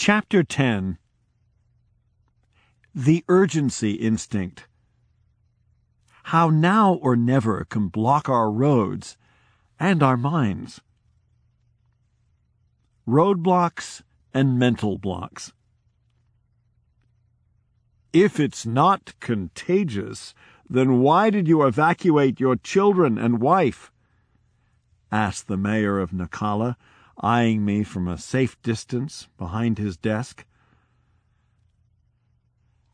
Chapter 10 The Urgency Instinct How Now or Never Can Block Our Roads and Our Minds. Roadblocks and Mental Blocks. If it's not contagious, then why did you evacuate your children and wife? asked the mayor of Nacala, eyeing me from a safe distance behind his desk.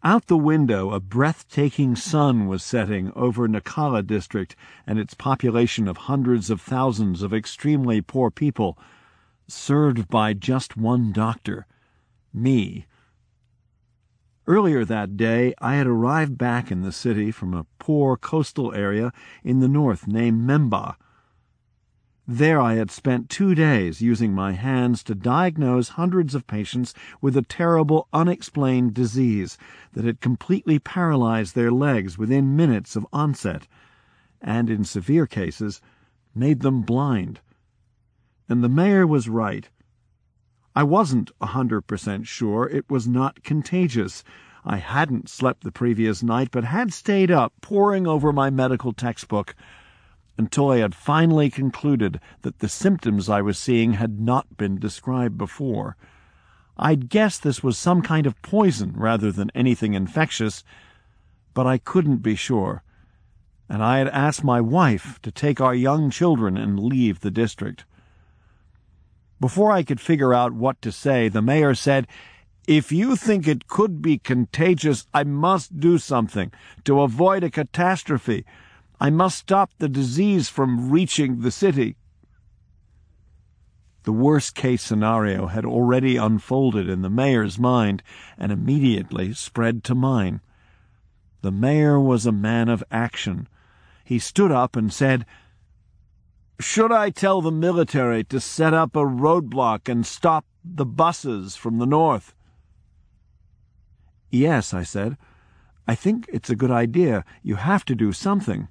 Out the window, a breathtaking sun was setting over Nacala district and its population of hundreds of thousands of extremely poor people, served by just one doctor, me. Earlier that day, I had arrived back in the city from a poor coastal area in the north named Memba, there I had spent two days using my hands to diagnose hundreds of patients with a terrible unexplained disease that had completely paralyzed their legs within minutes of onset, and in severe cases made them blind. And the mayor was right. I wasn't a hundred percent sure it was not contagious. I hadn't slept the previous night, but had stayed up poring over my medical textbook until I had finally concluded that the symptoms I was seeing had not been described before. I'd guessed this was some kind of poison rather than anything infectious, but I couldn't be sure, and I had asked my wife to take our young children and leave the district. Before I could figure out what to say, the mayor said, If you think it could be contagious, I must do something to avoid a catastrophe I must stop the disease from reaching the city. The worst case scenario had already unfolded in the mayor's mind and immediately spread to mine. The mayor was a man of action. He stood up and said, Should I tell the military to set up a roadblock and stop the buses from the north? Yes, I said. I think it's a good idea. You have to do something.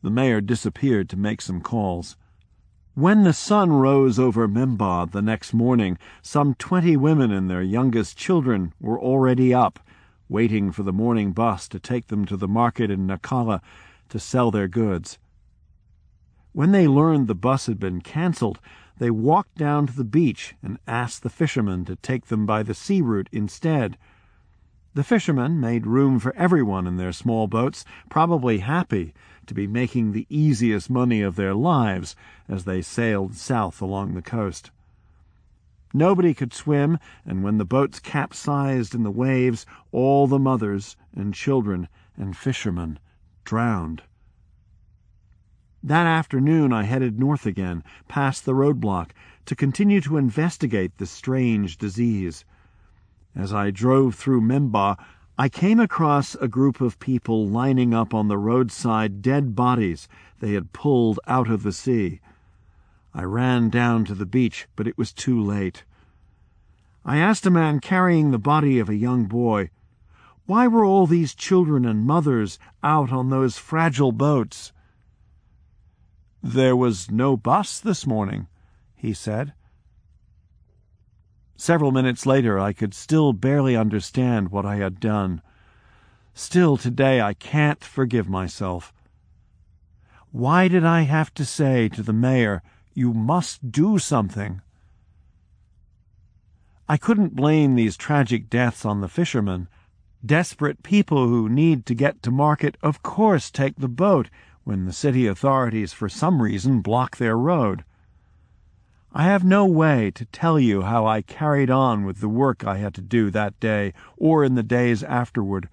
The mayor disappeared to make some calls. When the sun rose over Memba the next morning, some twenty women and their youngest children were already up, waiting for the morning bus to take them to the market in Nacala to sell their goods. When they learned the bus had been cancelled, they walked down to the beach and asked the fishermen to take them by the sea route instead. The fishermen made room for everyone in their small boats, probably happy to be making the easiest money of their lives as they sailed south along the coast. Nobody could swim, and when the boats capsized in the waves, all the mothers and children and fishermen drowned. That afternoon I headed north again, past the roadblock, to continue to investigate the strange disease. As I drove through Memba, I came across a group of people lining up on the roadside dead bodies they had pulled out of the sea. I ran down to the beach, but it was too late. I asked a man carrying the body of a young boy, Why were all these children and mothers out on those fragile boats? There was no bus this morning, he said. Several minutes later, I could still barely understand what I had done. Still today, I can't forgive myself. Why did I have to say to the mayor, You must do something? I couldn't blame these tragic deaths on the fishermen. Desperate people who need to get to market, of course, take the boat when the city authorities, for some reason, block their road. I have no way to tell you how I carried on with the work I had to do that day or in the days afterward,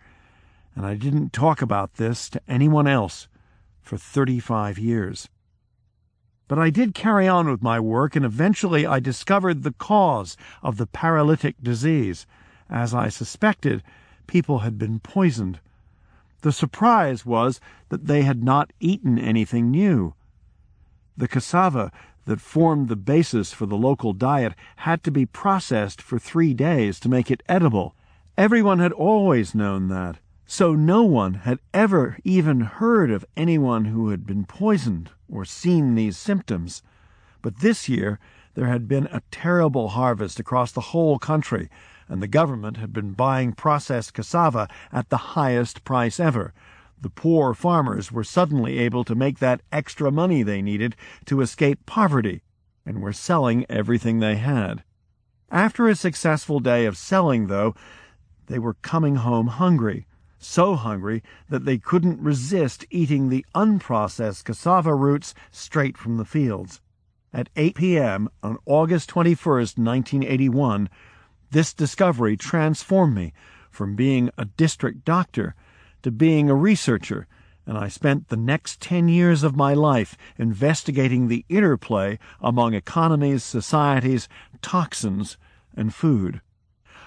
and I didn't talk about this to anyone else for 35 years. But I did carry on with my work, and eventually I discovered the cause of the paralytic disease. As I suspected, people had been poisoned. The surprise was that they had not eaten anything new. The cassava that formed the basis for the local diet had to be processed for three days to make it edible. Everyone had always known that, so no one had ever even heard of anyone who had been poisoned or seen these symptoms. But this year, There had been a terrible harvest across the whole country, and the government had been buying processed cassava at the highest price ever. The poor farmers were suddenly able to make that extra money they needed to escape poverty, and were selling everything they had. After a successful day of selling, though, they were coming home hungry so hungry that they couldn't resist eating the unprocessed cassava roots straight from the fields. At 8 p.m. on August 21, 1981, this discovery transformed me from being a district doctor to being a researcher, and I spent the next 10 years of my life investigating the interplay among economies, societies, toxins, and food.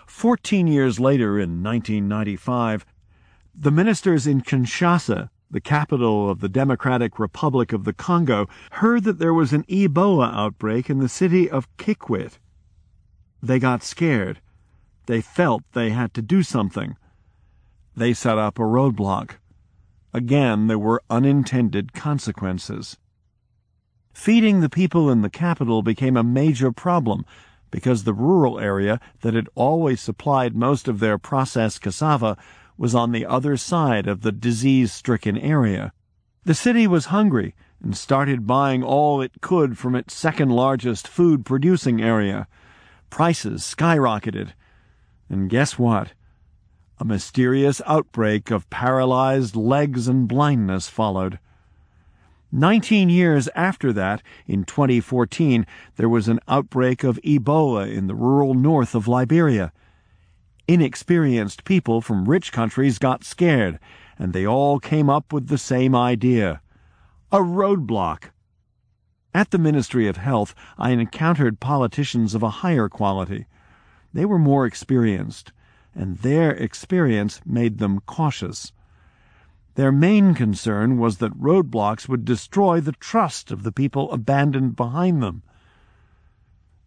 Fourteen years later, in 1995, the ministers in Kinshasa, the capital of the Democratic Republic of the Congo, heard that there was an Ebola outbreak in the city of Kikwit. They got scared. They felt they had to do something. They set up a roadblock. Again, there were unintended consequences. Feeding the people in the capital became a major problem because the rural area that had always supplied most of their processed cassava was on the other side of the disease stricken area. The city was hungry and started buying all it could from its second largest food producing area. Prices skyrocketed. And guess what? A mysterious outbreak of paralyzed legs and blindness followed. Nineteen years after that, in 2014, there was an outbreak of Ebola in the rural north of Liberia. Inexperienced people from rich countries got scared, and they all came up with the same idea a roadblock. At the Ministry of Health, I encountered politicians of a higher quality. They were more experienced, and their experience made them cautious. Their main concern was that roadblocks would destroy the trust of the people abandoned behind them.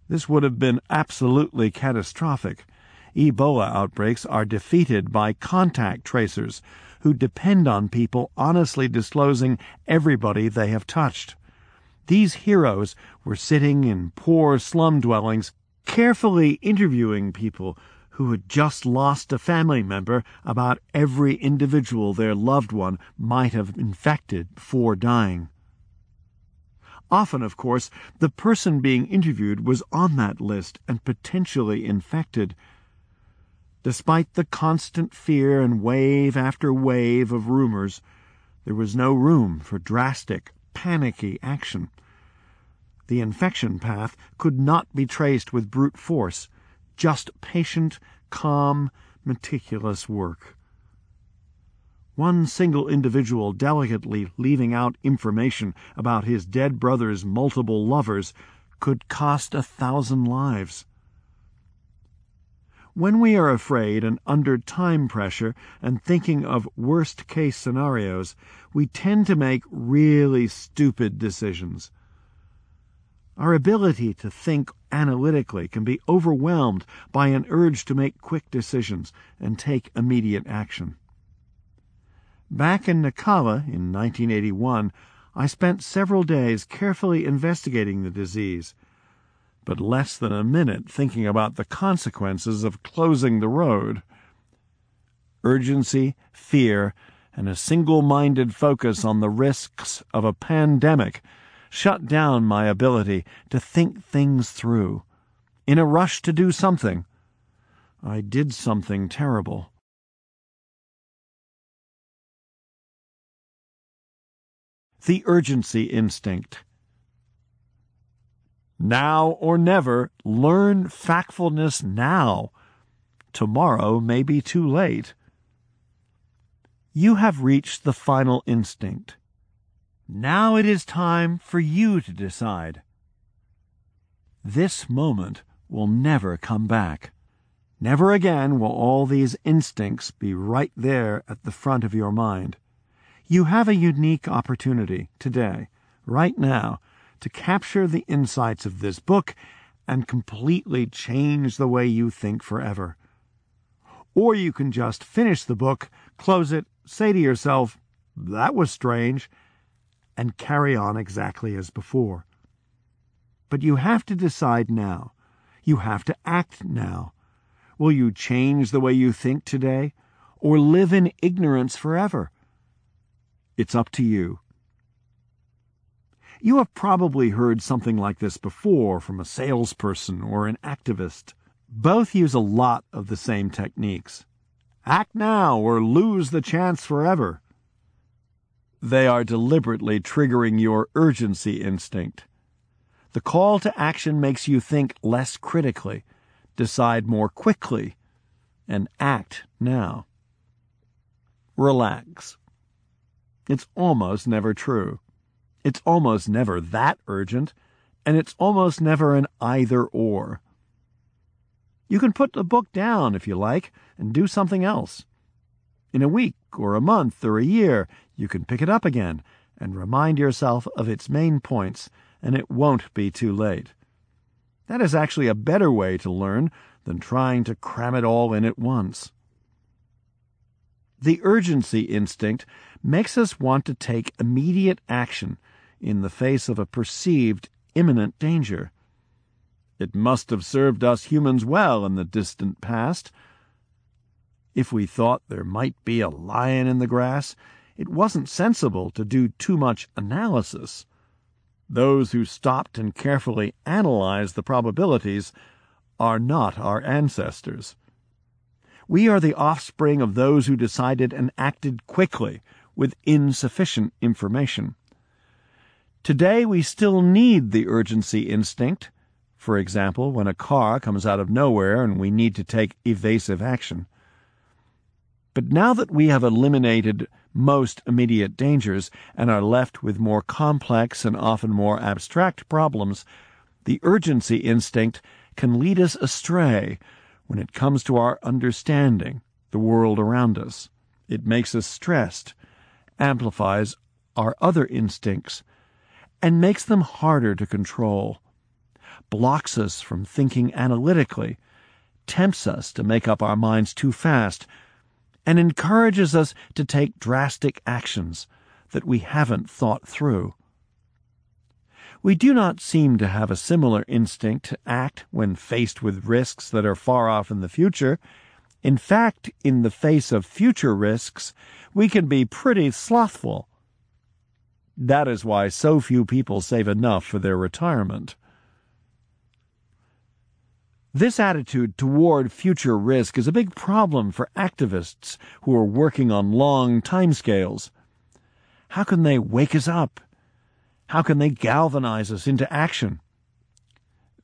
This would have been absolutely catastrophic. Ebola outbreaks are defeated by contact tracers who depend on people honestly disclosing everybody they have touched. These heroes were sitting in poor slum dwellings, carefully interviewing people who had just lost a family member about every individual their loved one might have infected before dying. Often, of course, the person being interviewed was on that list and potentially infected. Despite the constant fear and wave after wave of rumors, there was no room for drastic, panicky action. The infection path could not be traced with brute force, just patient, calm, meticulous work. One single individual delicately leaving out information about his dead brother's multiple lovers could cost a thousand lives. When we are afraid and under time pressure and thinking of worst case scenarios, we tend to make really stupid decisions. Our ability to think analytically can be overwhelmed by an urge to make quick decisions and take immediate action. Back in Nacala in 1981, I spent several days carefully investigating the disease but less than a minute thinking about the consequences of closing the road. Urgency, fear, and a single minded focus on the risks of a pandemic shut down my ability to think things through. In a rush to do something, I did something terrible. The urgency instinct. Now or never, learn factfulness now. Tomorrow may be too late. You have reached the final instinct. Now it is time for you to decide. This moment will never come back. Never again will all these instincts be right there at the front of your mind. You have a unique opportunity today, right now, to capture the insights of this book and completely change the way you think forever. Or you can just finish the book, close it, say to yourself, that was strange, and carry on exactly as before. But you have to decide now. You have to act now. Will you change the way you think today, or live in ignorance forever? It's up to you. You have probably heard something like this before from a salesperson or an activist. Both use a lot of the same techniques. Act now or lose the chance forever. They are deliberately triggering your urgency instinct. The call to action makes you think less critically, decide more quickly, and act now. Relax. It's almost never true. It's almost never that urgent, and it's almost never an either or. You can put the book down if you like and do something else. In a week or a month or a year, you can pick it up again and remind yourself of its main points, and it won't be too late. That is actually a better way to learn than trying to cram it all in at once. The urgency instinct makes us want to take immediate action in the face of a perceived imminent danger. It must have served us humans well in the distant past. If we thought there might be a lion in the grass, it wasn't sensible to do too much analysis. Those who stopped and carefully analyzed the probabilities are not our ancestors. We are the offspring of those who decided and acted quickly with insufficient information. Today we still need the urgency instinct. For example, when a car comes out of nowhere and we need to take evasive action. But now that we have eliminated most immediate dangers and are left with more complex and often more abstract problems, the urgency instinct can lead us astray when it comes to our understanding the world around us. It makes us stressed, amplifies our other instincts, and makes them harder to control, blocks us from thinking analytically, tempts us to make up our minds too fast, and encourages us to take drastic actions that we haven't thought through. We do not seem to have a similar instinct to act when faced with risks that are far off in the future. In fact, in the face of future risks, we can be pretty slothful that is why so few people save enough for their retirement. This attitude toward future risk is a big problem for activists who are working on long timescales. How can they wake us up? How can they galvanize us into action?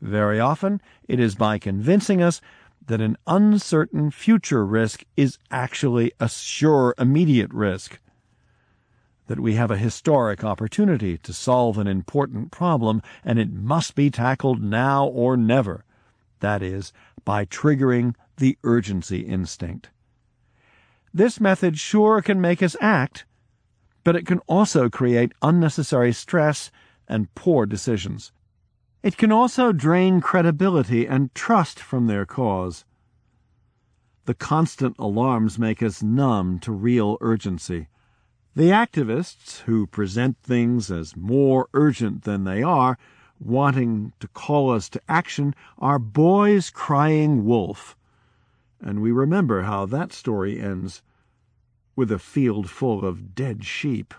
Very often, it is by convincing us that an uncertain future risk is actually a sure immediate risk that we have a historic opportunity to solve an important problem, and it must be tackled now or never. That is, by triggering the urgency instinct. This method sure can make us act, but it can also create unnecessary stress and poor decisions. It can also drain credibility and trust from their cause. The constant alarms make us numb to real urgency. The activists, who present things as more urgent than they are, wanting to call us to action, are boys crying wolf. And we remember how that story ends with a field full of dead sheep.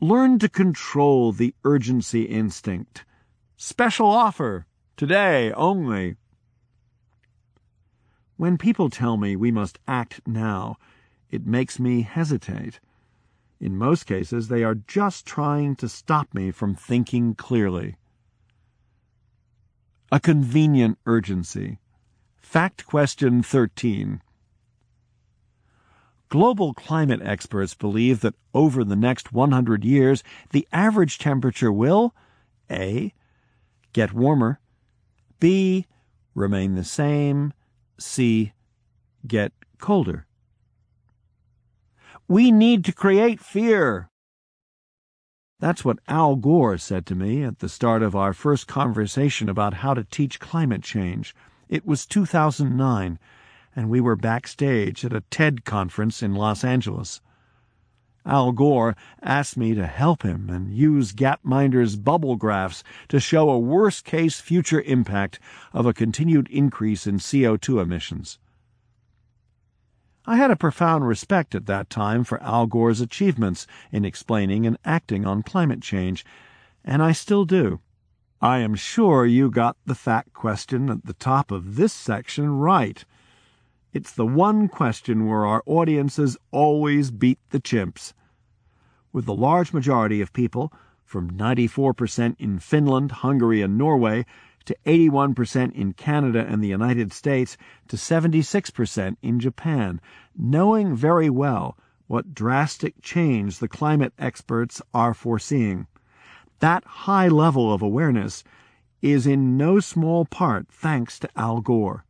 Learn to control the urgency instinct. Special offer, today only. When people tell me we must act now, it makes me hesitate. In most cases, they are just trying to stop me from thinking clearly. A convenient urgency. Fact question 13. Global climate experts believe that over the next 100 years, the average temperature will A. Get warmer, B. Remain the same, C. Get colder. We need to create fear. That's what Al Gore said to me at the start of our first conversation about how to teach climate change. It was 2009, and we were backstage at a TED conference in Los Angeles. Al Gore asked me to help him and use Gapminder's bubble graphs to show a worst case future impact of a continued increase in CO2 emissions. I had a profound respect at that time for Al Gore's achievements in explaining and acting on climate change, and I still do. I am sure you got the fact question at the top of this section right. It's the one question where our audiences always beat the chimps. With the large majority of people, from 94% in Finland, Hungary, and Norway, to 81% in Canada and the United States, to 76% in Japan, knowing very well what drastic change the climate experts are foreseeing. That high level of awareness is in no small part thanks to Al Gore.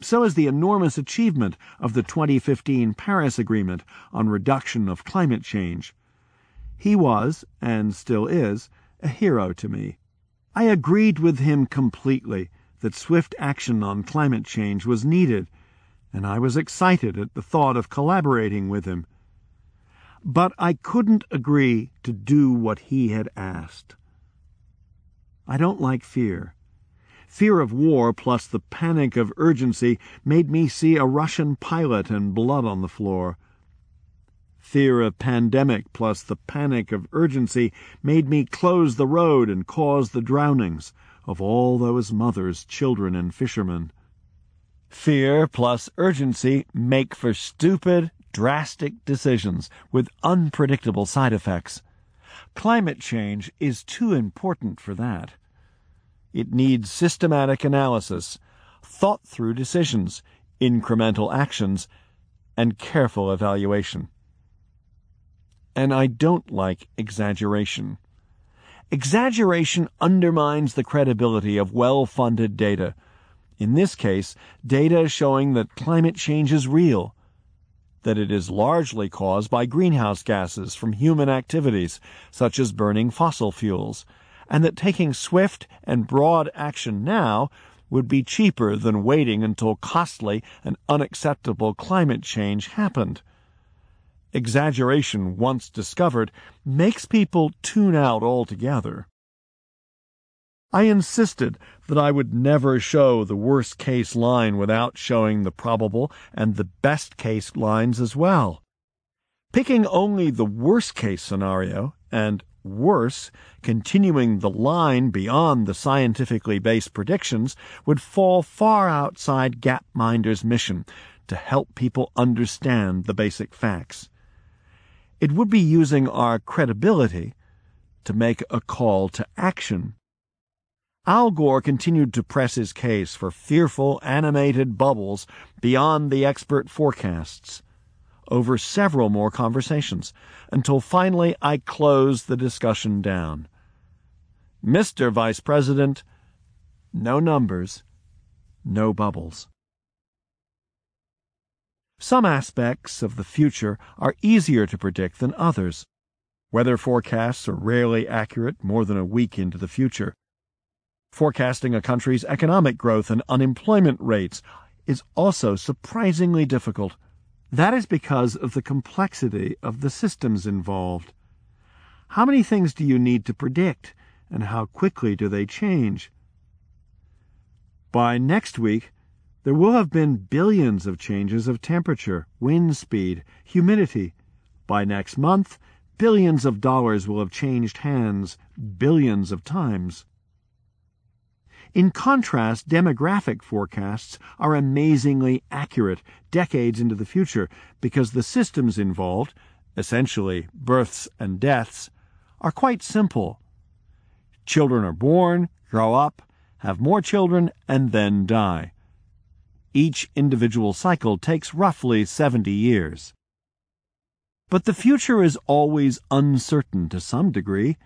So is the enormous achievement of the 2015 Paris Agreement on reduction of climate change. He was, and still is, a hero to me. I agreed with him completely that swift action on climate change was needed, and I was excited at the thought of collaborating with him. But I couldn't agree to do what he had asked. I don't like fear. Fear of war plus the panic of urgency made me see a Russian pilot and blood on the floor. Fear of pandemic plus the panic of urgency made me close the road and cause the drownings of all those mothers, children, and fishermen. Fear plus urgency make for stupid, drastic decisions with unpredictable side effects. Climate change is too important for that. It needs systematic analysis, thought through decisions, incremental actions, and careful evaluation. And I don't like exaggeration. Exaggeration undermines the credibility of well funded data. In this case, data showing that climate change is real, that it is largely caused by greenhouse gases from human activities, such as burning fossil fuels, and that taking swift and broad action now would be cheaper than waiting until costly and unacceptable climate change happened. Exaggeration, once discovered, makes people tune out altogether. I insisted that I would never show the worst case line without showing the probable and the best case lines as well. Picking only the worst case scenario and Worse, continuing the line beyond the scientifically based predictions would fall far outside Gapminder's mission to help people understand the basic facts. It would be using our credibility to make a call to action. Al Gore continued to press his case for fearful animated bubbles beyond the expert forecasts over several more conversations until finally I closed the discussion down. Mr. Vice President, no numbers, no bubbles. Some aspects of the future are easier to predict than others. Weather forecasts are rarely accurate more than a week into the future. Forecasting a country's economic growth and unemployment rates is also surprisingly difficult. That is because of the complexity of the systems involved. How many things do you need to predict, and how quickly do they change? By next week, there will have been billions of changes of temperature, wind speed, humidity. By next month, billions of dollars will have changed hands billions of times. In contrast, demographic forecasts are amazingly accurate decades into the future because the systems involved, essentially births and deaths, are quite simple. Children are born, grow up, have more children, and then die. Each individual cycle takes roughly 70 years. But the future is always uncertain to some degree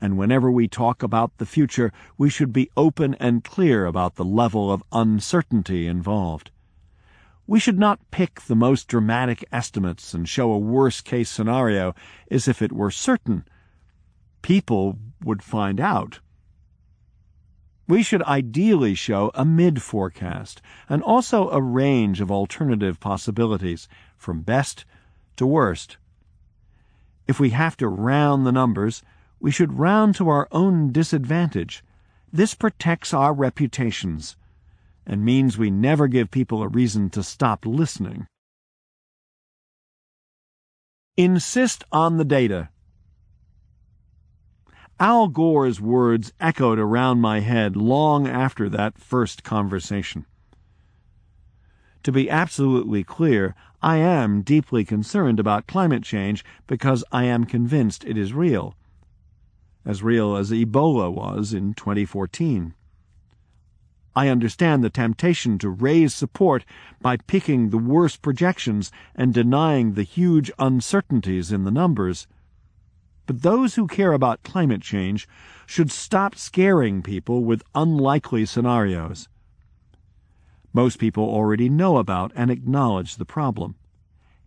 and whenever we talk about the future, we should be open and clear about the level of uncertainty involved. We should not pick the most dramatic estimates and show a worst case scenario as if it were certain. People would find out. We should ideally show a mid forecast and also a range of alternative possibilities from best to worst If we have to round the numbers, we should round to our own disadvantage. This protects our reputations and means we never give people a reason to stop listening. Insist on the data. Al Gore's words echoed around my head long after that first conversation. To be absolutely clear, I am deeply concerned about climate change because I am convinced it is real. As real as Ebola was in 2014. I understand the temptation to raise support by picking the worst projections and denying the huge uncertainties in the numbers. But those who care about climate change should stop scaring people with unlikely scenarios. Most people already know about and acknowledge the problem.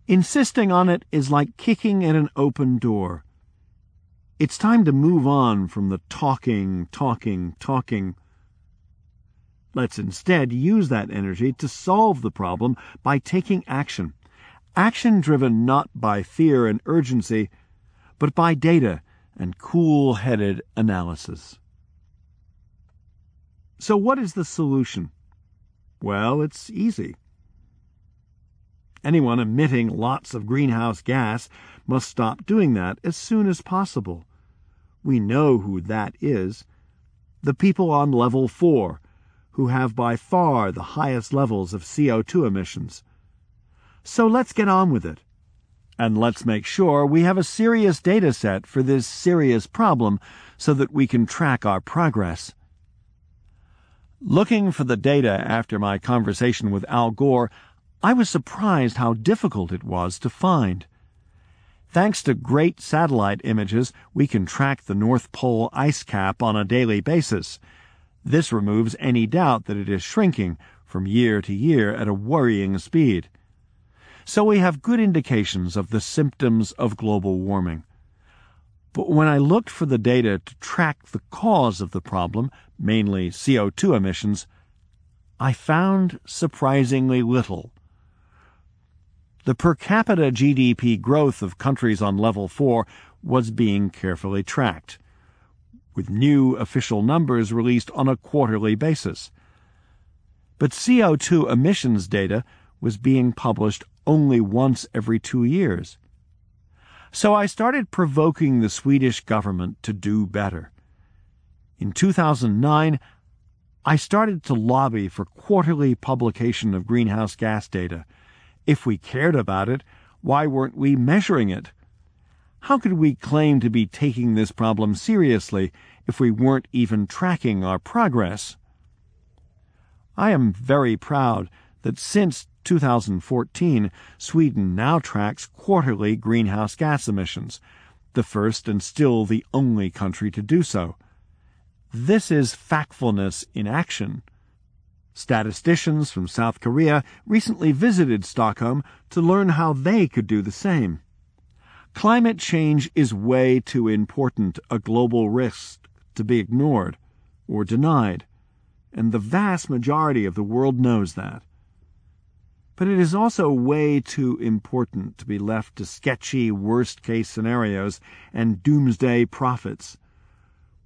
Insisting on it is like kicking at an open door. It's time to move on from the talking, talking, talking. Let's instead use that energy to solve the problem by taking action. Action driven not by fear and urgency, but by data and cool headed analysis. So, what is the solution? Well, it's easy. Anyone emitting lots of greenhouse gas must stop doing that as soon as possible. We know who that is the people on level 4, who have by far the highest levels of CO2 emissions. So let's get on with it. And let's make sure we have a serious data set for this serious problem so that we can track our progress. Looking for the data after my conversation with Al Gore, I was surprised how difficult it was to find. Thanks to great satellite images, we can track the North Pole ice cap on a daily basis. This removes any doubt that it is shrinking from year to year at a worrying speed so we have good indications of the symptoms of global warming. But when I looked for the data to track the cause of the problem, mainly CO2 emissions, I found surprisingly little. The per capita GDP growth of countries on level 4 was being carefully tracked, with new official numbers released on a quarterly basis. But CO2 emissions data was being published only once every two years. So I started provoking the Swedish government to do better. In 2009, I started to lobby for quarterly publication of greenhouse gas data. If we cared about it, why weren't we measuring it? How could we claim to be taking this problem seriously if we weren't even tracking our progress? I am very proud that since 2014, Sweden now tracks quarterly greenhouse gas emissions, the first and still the only country to do so. This is factfulness in action. Statisticians from South Korea recently visited Stockholm to learn how they could do the same. Climate change is way too important a global risk to be ignored or denied, and the vast majority of the world knows that but it is also way too important to be left to sketchy worst case scenarios and doomsday prophets.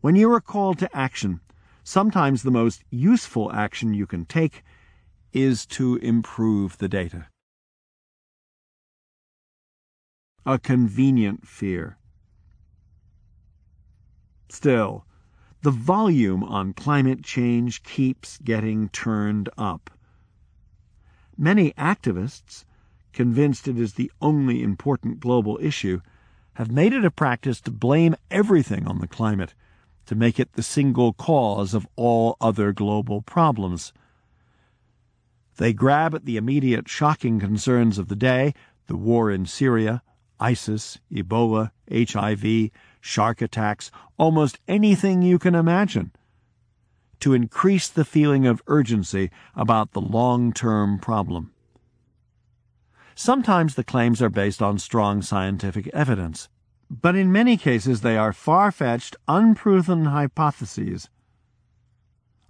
When you are called to action, sometimes the most useful action you can take is to improve the data. A convenient fear. Still, the volume on climate change keeps getting turned up. Many activists, convinced it is the only important global issue, have made it a practice to blame everything on the climate, to make it the single cause of all other global problems. They grab at the immediate shocking concerns of the day the war in Syria, ISIS, Ebola, HIV, shark attacks, almost anything you can imagine to increase the feeling of urgency about the long term problem. Sometimes the claims are based on strong scientific evidence, but in many cases they are far fetched, unproven hypotheses.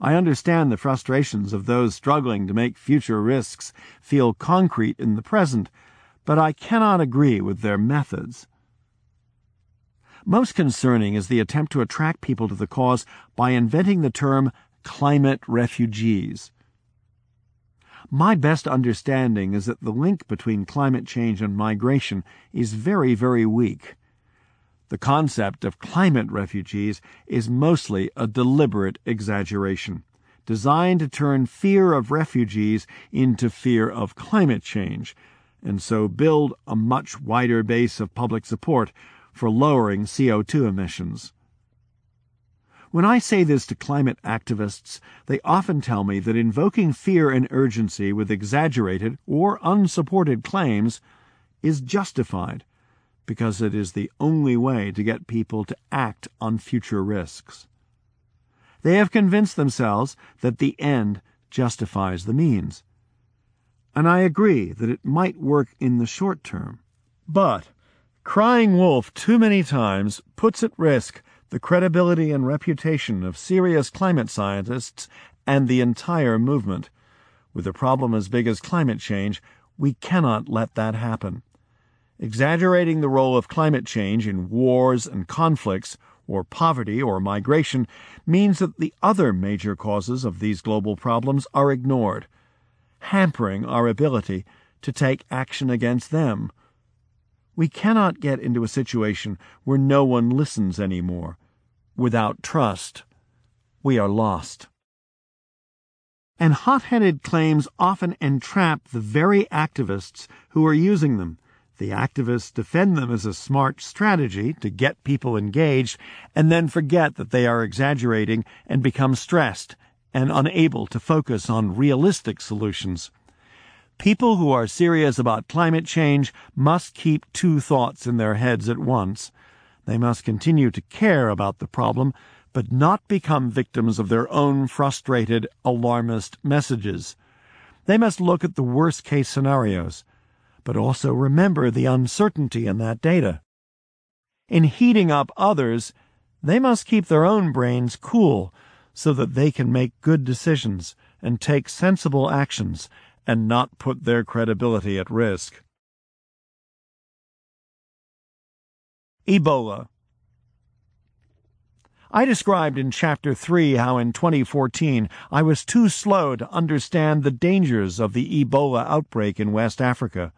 I understand the frustrations of those struggling to make future risks feel concrete in the present, but I cannot agree with their methods. Most concerning is the attempt to attract people to the cause by inventing the term climate refugees. My best understanding is that the link between climate change and migration is very, very weak. The concept of climate refugees is mostly a deliberate exaggeration, designed to turn fear of refugees into fear of climate change, and so build a much wider base of public support for lowering CO2 emissions. When I say this to climate activists, they often tell me that invoking fear and urgency with exaggerated or unsupported claims is justified because it is the only way to get people to act on future risks. They have convinced themselves that the end justifies the means. And I agree that it might work in the short term. But crying wolf too many times puts at risk the credibility and reputation of serious climate scientists and the entire movement. With a problem as big as climate change, we cannot let that happen. Exaggerating the role of climate change in wars and conflicts, or poverty or migration, means that the other major causes of these global problems are ignored, hampering our ability to take action against them. We cannot get into a situation where no one listens anymore without trust, we are lost. And hot headed claims often entrap the very activists who are using them. The activists defend them as a smart strategy to get people engaged and then forget that they are exaggerating and become stressed and unable to focus on realistic solutions. People who are serious about climate change must keep two thoughts in their heads at once. They must continue to care about the problem, but not become victims of their own frustrated, alarmist messages. They must look at the worst case scenarios, but also remember the uncertainty in that data. In heating up others, they must keep their own brains cool so that they can make good decisions and take sensible actions and not put their credibility at risk. Ebola. I described in Chapter 3 how in 2014 I was too slow to understand the dangers of the Ebola outbreak in West Africa.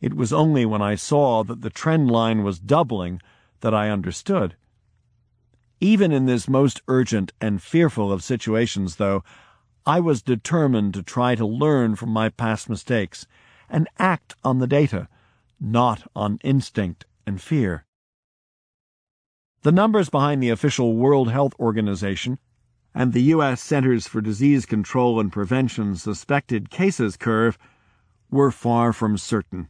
It was only when I saw that the trend line was doubling that I understood. Even in this most urgent and fearful of situations, though, I was determined to try to learn from my past mistakes and act on the data, not on instinct and fear. The numbers behind the official World Health Organization and the U.S. Centers for Disease Control and Prevention suspected cases curve were far from certain.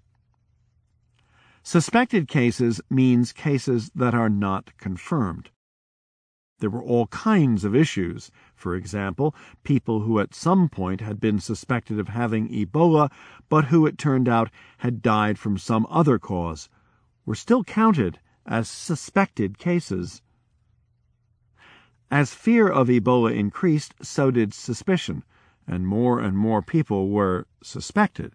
Suspected cases means cases that are not confirmed. There were all kinds of issues. For example, people who at some point had been suspected of having Ebola, but who it turned out had died from some other cause, were still counted as suspected cases. As fear of Ebola increased, so did suspicion, and more and more people were suspected.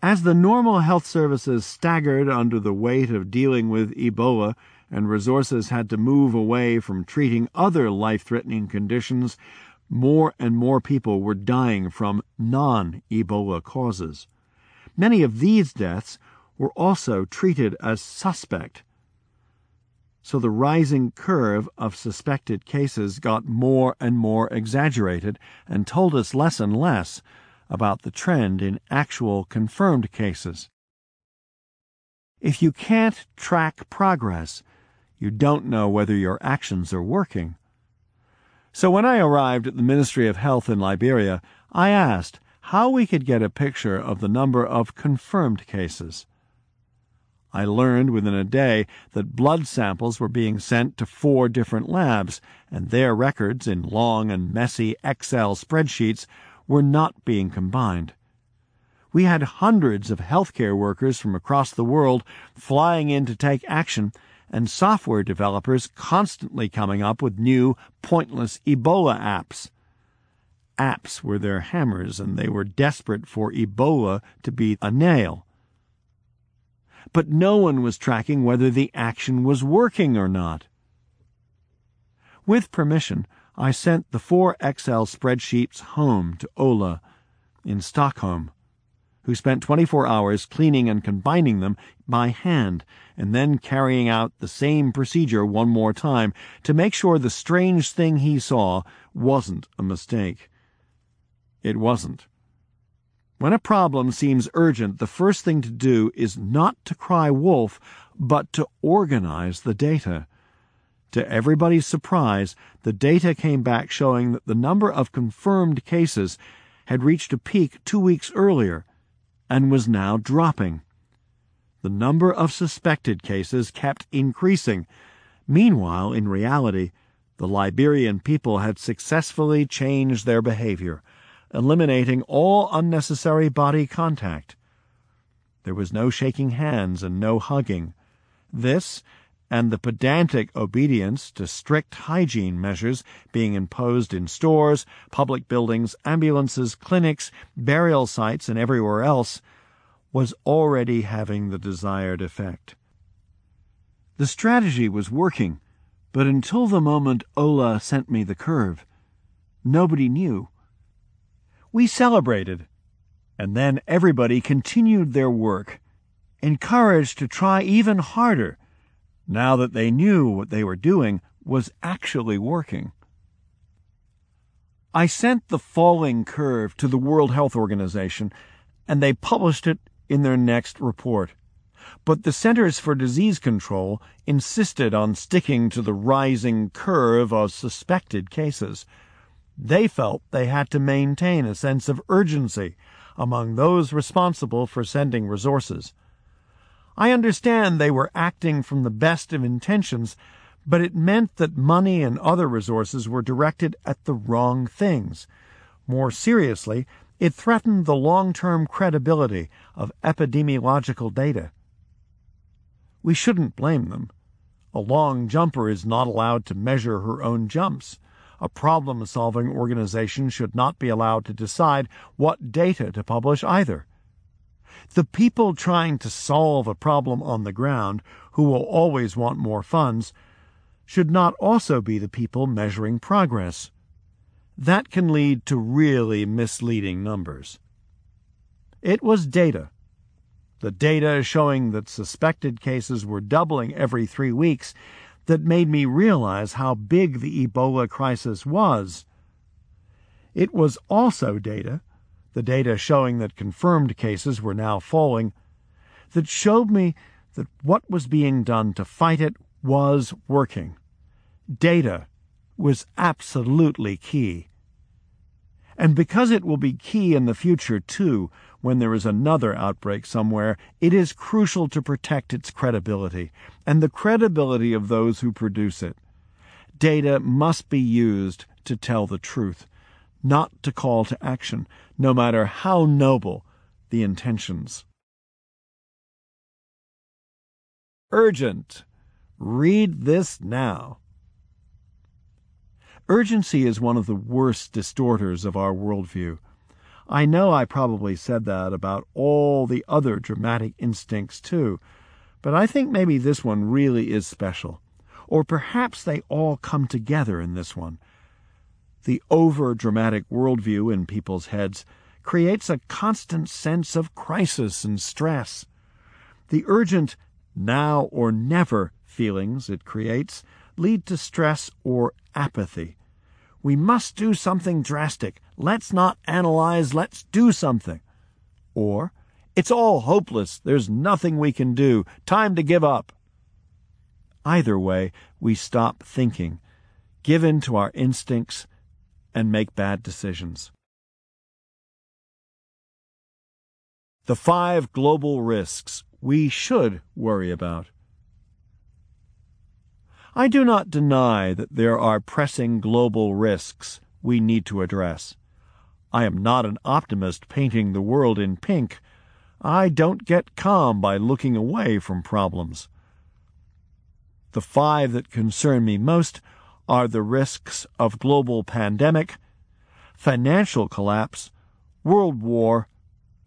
As the normal health services staggered under the weight of dealing with Ebola and resources had to move away from treating other life threatening conditions, more and more people were dying from non Ebola causes. Many of these deaths were also treated as suspect. So the rising curve of suspected cases got more and more exaggerated and told us less and less about the trend in actual confirmed cases. If you can't track progress, you don't know whether your actions are working. So when I arrived at the Ministry of Health in Liberia, I asked how we could get a picture of the number of confirmed cases. I learned within a day that blood samples were being sent to four different labs, and their records in long and messy Excel spreadsheets were not being combined. We had hundreds of healthcare workers from across the world flying in to take action, and software developers constantly coming up with new, pointless Ebola apps. Apps were their hammers, and they were desperate for Ebola to be a nail. but no one was tracking whether the action was working or not. With permission, I sent the four Excel spreadsheets home to Ola in Stockholm, who spent 24 hours cleaning and combining them by hand and then carrying out the same procedure one more time to make sure the strange thing he saw wasn't a mistake. It wasn't. When a problem seems urgent, the first thing to do is not to cry wolf, but to organize the data. To everybody's surprise, the data came back showing that the number of confirmed cases had reached a peak two weeks earlier and was now dropping. The number of suspected cases kept increasing. Meanwhile, in reality, the Liberian people had successfully changed their behavior eliminating all unnecessary body contact. There was no shaking hands and no hugging. This, and the pedantic obedience to strict hygiene measures being imposed in stores, public buildings, ambulances, clinics, burial sites, and everywhere else, was already having the desired effect. The strategy was working, but until the moment Ola sent me the curve, nobody knew we celebrated, and then everybody continued their work, encouraged to try even harder now that they knew what they were doing was actually working. I sent the falling curve to the World Health Organization, and they published it in their next report. But the Centers for Disease Control insisted on sticking to the rising curve of suspected cases. They felt they had to maintain a sense of urgency among those responsible for sending resources. I understand they were acting from the best of intentions, but it meant that money and other resources were directed at the wrong things. More seriously, it threatened the long term credibility of epidemiological data. We shouldn't blame them. A long jumper is not allowed to measure her own jumps. A problem solving organization should not be allowed to decide what data to publish either. The people trying to solve a problem on the ground, who will always want more funds, should not also be the people measuring progress. That can lead to really misleading numbers. It was data. The data showing that suspected cases were doubling every three weeks that made me realize how big the Ebola crisis was. It was also data, the data showing that confirmed cases were now falling, that showed me that what was being done to fight it was working. Data was absolutely key. And because it will be key in the future, too, when there is another outbreak somewhere, it is crucial to protect its credibility and the credibility of those who produce it. Data must be used to tell the truth, not to call to action, no matter how noble the intentions. Urgent. Read this now. Urgency is one of the worst distorters of our worldview. I know I probably said that about all the other dramatic instincts too, but I think maybe this one really is special. Or perhaps they all come together in this one. The over dramatic worldview in people's heads creates a constant sense of crisis and stress. The urgent now or never feelings it creates lead to stress or apathy. We must do something drastic. Let's not analyze, let's do something. Or, it's all hopeless. There's nothing we can do. Time to give up. Either way, we stop thinking, give in to our instincts, and make bad decisions. The five global risks we should worry about. I do not deny that there are pressing global risks we need to address. I am not an optimist painting the world in pink. I don't get calm by looking away from problems. The five that concern me most are the risks of global pandemic, financial collapse, world war,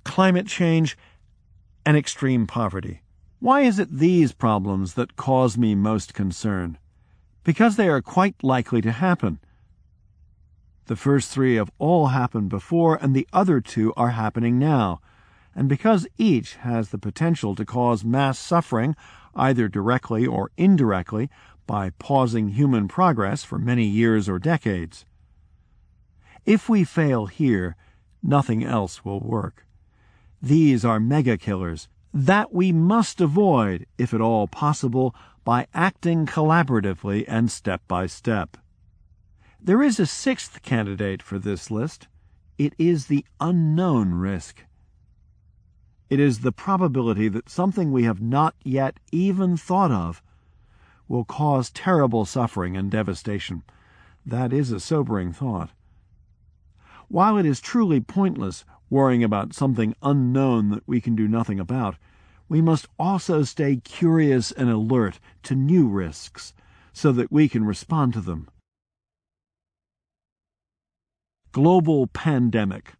climate change, and extreme poverty. Why is it these problems that cause me most concern? Because they are quite likely to happen. The first three have all happened before, and the other two are happening now. And because each has the potential to cause mass suffering, either directly or indirectly, by pausing human progress for many years or decades. If we fail here, nothing else will work. These are mega killers that we must avoid, if at all possible, by acting collaboratively and step by step. There is a sixth candidate for this list. It is the unknown risk. It is the probability that something we have not yet even thought of will cause terrible suffering and devastation. That is a sobering thought. While it is truly pointless worrying about something unknown that we can do nothing about, we must also stay curious and alert to new risks so that we can respond to them. Global Pandemic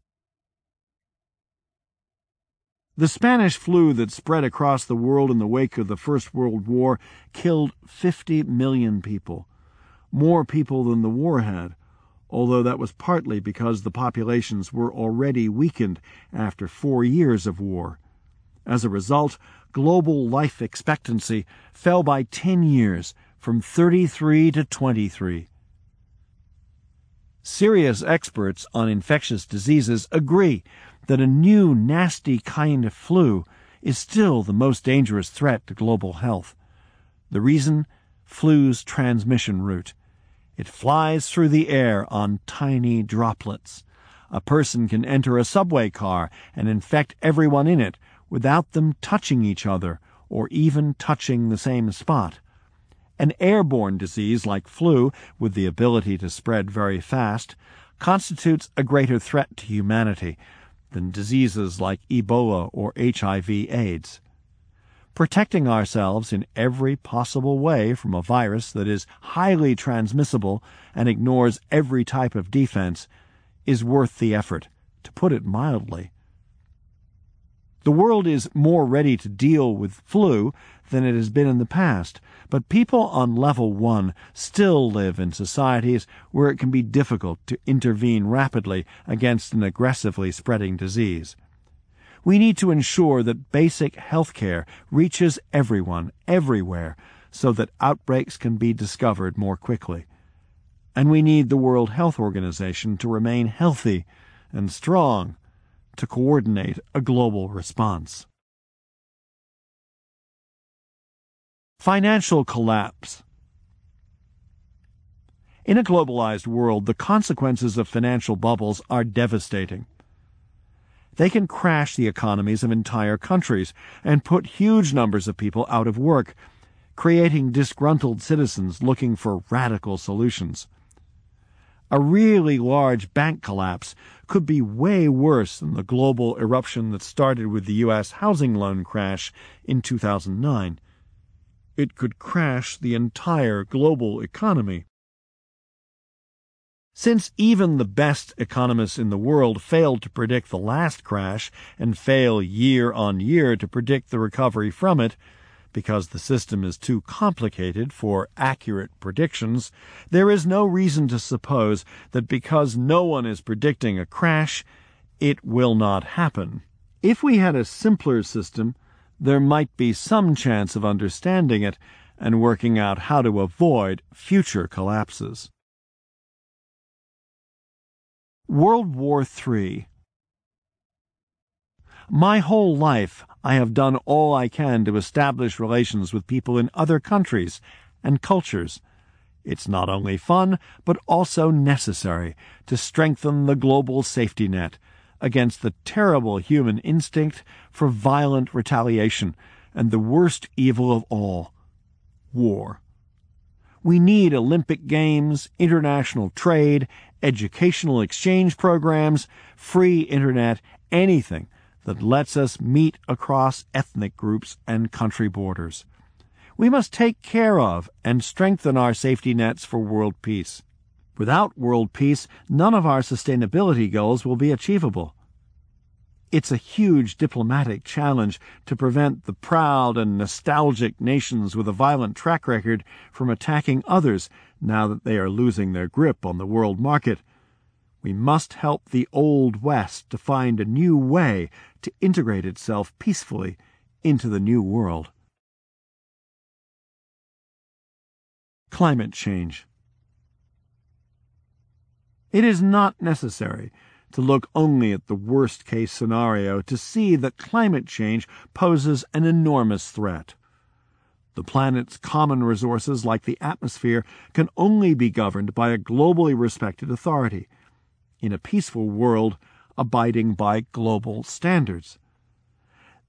The Spanish flu that spread across the world in the wake of the First World War killed 50 million people, more people than the war had, although that was partly because the populations were already weakened after four years of war. As a result, global life expectancy fell by 10 years, from 33 to 23. Serious experts on infectious diseases agree that a new nasty kind of flu is still the most dangerous threat to global health. The reason? Flu's transmission route. It flies through the air on tiny droplets. A person can enter a subway car and infect everyone in it without them touching each other or even touching the same spot. An airborne disease like flu, with the ability to spread very fast, constitutes a greater threat to humanity than diseases like Ebola or HIV/AIDS. Protecting ourselves in every possible way from a virus that is highly transmissible and ignores every type of defense is worth the effort, to put it mildly. The world is more ready to deal with flu than it has been in the past, but people on level one still live in societies where it can be difficult to intervene rapidly against an aggressively spreading disease. We need to ensure that basic health care reaches everyone, everywhere, so that outbreaks can be discovered more quickly. And we need the World Health Organization to remain healthy and strong to coordinate a global response. Financial collapse. In a globalized world, the consequences of financial bubbles are devastating. They can crash the economies of entire countries and put huge numbers of people out of work, creating disgruntled citizens looking for radical solutions. A really large bank collapse could be way worse than the global eruption that started with the U.S. housing loan crash in 2009. It could crash the entire global economy. Since even the best economists in the world failed to predict the last crash and fail year on year to predict the recovery from it, because the system is too complicated for accurate predictions, there is no reason to suppose that because no one is predicting a crash, it will not happen. If we had a simpler system, there might be some chance of understanding it and working out how to avoid future collapses. World War III my whole life, I have done all I can to establish relations with people in other countries and cultures. It's not only fun, but also necessary to strengthen the global safety net against the terrible human instinct for violent retaliation and the worst evil of all war. We need Olympic Games, international trade, educational exchange programs, free internet, anything that lets us meet across ethnic groups and country borders. We must take care of and strengthen our safety nets for world peace. Without world peace, none of our sustainability goals will be achievable. It's a huge diplomatic challenge to prevent the proud and nostalgic nations with a violent track record from attacking others now that they are losing their grip on the world market. We must help the Old West to find a new way to integrate itself peacefully into the new world. Climate change. It is not necessary to look only at the worst case scenario to see that climate change poses an enormous threat. The planet's common resources, like the atmosphere, can only be governed by a globally respected authority, in a peaceful world abiding by global standards.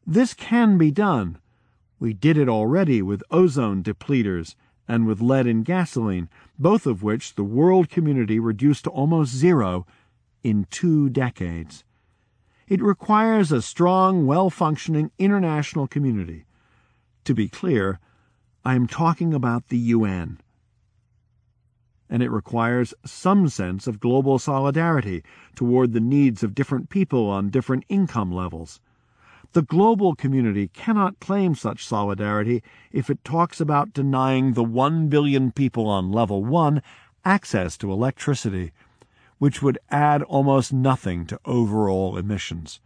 This can be done. We did it already with ozone depleters and with lead in gasoline, both of which the world community reduced to almost zero in two decades. It requires a strong, well functioning international community. To be clear, I am talking about the UN. And it requires some sense of global solidarity toward the needs of different people on different income levels. The global community cannot claim such solidarity if it talks about denying the 1 billion people on level 1 access to electricity, which would add almost nothing to overall emissions.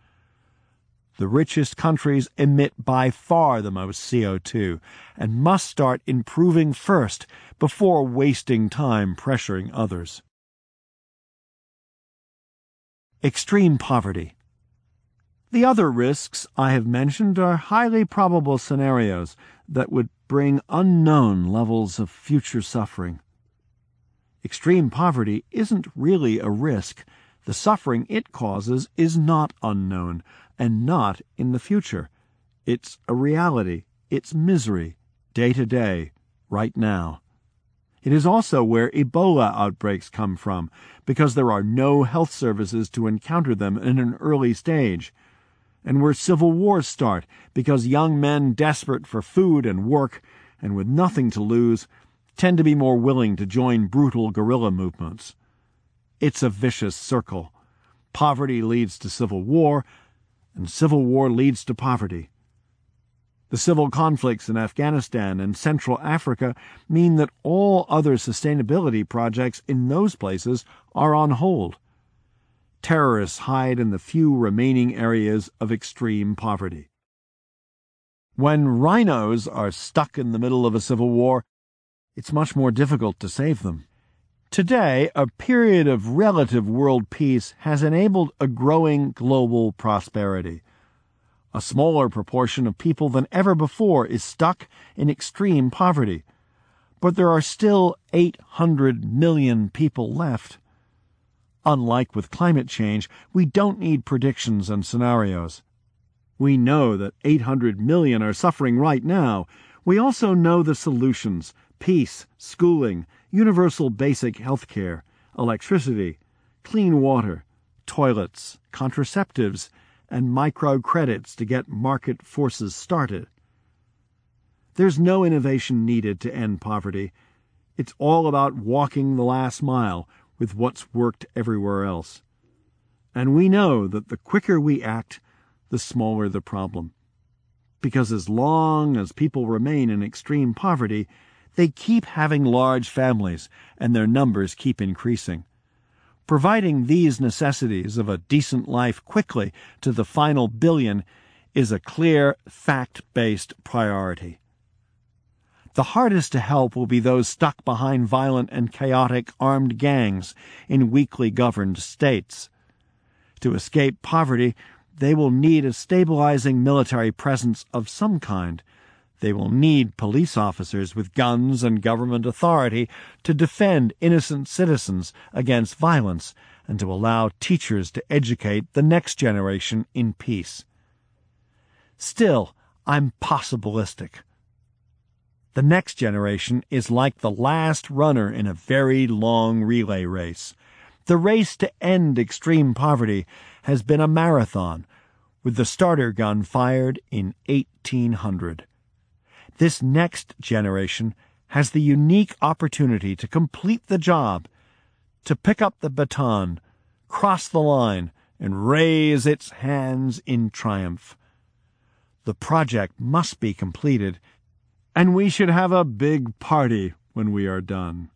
The richest countries emit by far the most CO2 and must start improving first before wasting time pressuring others. Extreme poverty. The other risks I have mentioned are highly probable scenarios that would bring unknown levels of future suffering. Extreme poverty isn't really a risk. The suffering it causes is not unknown and not in the future. It's a reality. It's misery, day to day, right now. It is also where Ebola outbreaks come from, because there are no health services to encounter them in an early stage and where civil wars start because young men desperate for food and work and with nothing to lose tend to be more willing to join brutal guerrilla movements. It's a vicious circle. Poverty leads to civil war, and civil war leads to poverty. The civil conflicts in Afghanistan and Central Africa mean that all other sustainability projects in those places are on hold terrorists hide in the few remaining areas of extreme poverty. When rhinos are stuck in the middle of a civil war, it's much more difficult to save them. Today, a period of relative world peace has enabled a growing global prosperity. A smaller proportion of people than ever before is stuck in extreme poverty, but there are still 800 million people left. Unlike with climate change, we don't need predictions and scenarios. We know that 800 million are suffering right now. We also know the solutions peace, schooling, universal basic health care, electricity, clean water, toilets, contraceptives, and microcredits to get market forces started. There's no innovation needed to end poverty. It's all about walking the last mile, with what's worked everywhere else. And we know that the quicker we act, the smaller the problem. Because as long as people remain in extreme poverty, they keep having large families and their numbers keep increasing. Providing these necessities of a decent life quickly to the final billion is a clear, fact based priority. The hardest to help will be those stuck behind violent and chaotic armed gangs in weakly governed states. To escape poverty, they will need a stabilizing military presence of some kind. They will need police officers with guns and government authority to defend innocent citizens against violence and to allow teachers to educate the next generation in peace. Still, I'm possibilistic. The next generation is like the last runner in a very long relay race. The race to end extreme poverty has been a marathon, with the starter gun fired in 1800. This next generation has the unique opportunity to complete the job, to pick up the baton, cross the line, and raise its hands in triumph. The project must be completed, and we should have a big party when we are done.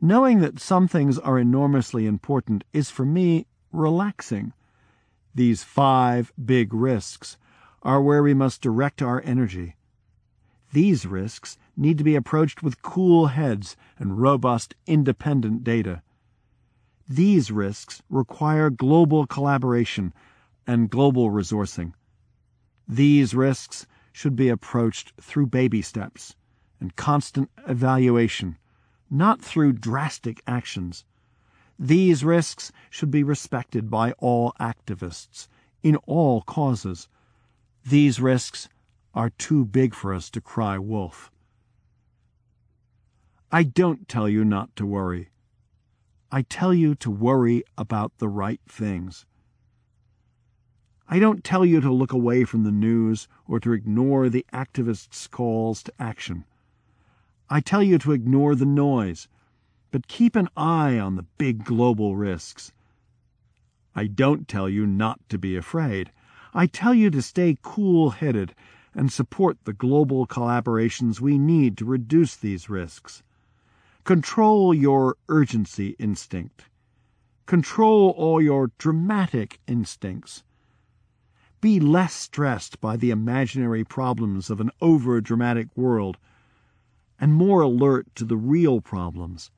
Knowing that some things are enormously important is for me relaxing. These five big risks are where we must direct our energy. These risks need to be approached with cool heads and robust, independent data. These risks require global collaboration and global resourcing. These risks should be approached through baby steps and constant evaluation, not through drastic actions. These risks should be respected by all activists in all causes. These risks are too big for us to cry wolf. I don't tell you not to worry. I tell you to worry about the right things. I don't tell you to look away from the news or to ignore the activists' calls to action. I tell you to ignore the noise, but keep an eye on the big global risks. I don't tell you not to be afraid. I tell you to stay cool headed and support the global collaborations we need to reduce these risks. Control your urgency instinct. Control all your dramatic instincts. Be less stressed by the imaginary problems of an over dramatic world and more alert to the real problems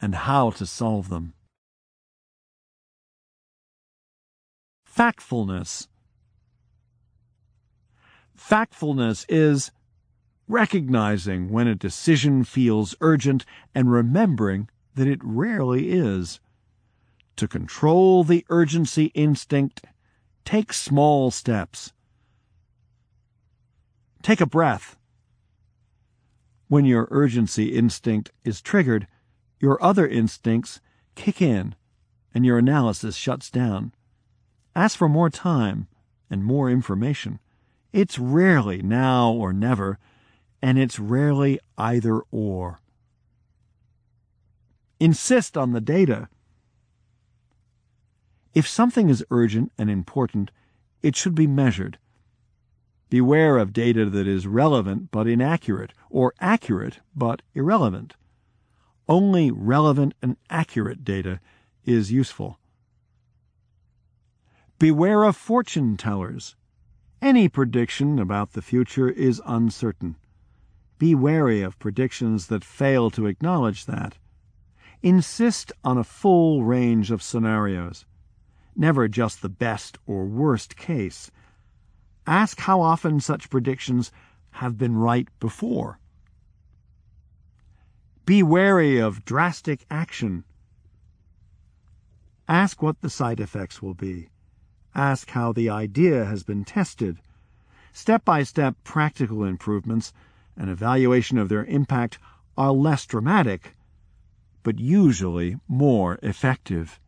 and how to solve them. Factfulness. Factfulness is recognizing when a decision feels urgent and remembering that it rarely is. To control the urgency instinct, take small steps. Take a breath. When your urgency instinct is triggered, your other instincts kick in and your analysis shuts down. Ask for more time and more information. It's rarely now or never and it's rarely either or. Insist on the data. If something is urgent and important, it should be measured. Beware of data that is relevant but inaccurate, or accurate but irrelevant. Only relevant and accurate data is useful. Beware of fortune tellers. Any prediction about the future is uncertain. Be wary of predictions that fail to acknowledge that. Insist on a full range of scenarios, never just the best or worst case. Ask how often such predictions have been right before. Be wary of drastic action. Ask what the side effects will be. Ask how the idea has been tested. Step by step practical improvements and evaluation of their impact are less dramatic, but usually more effective.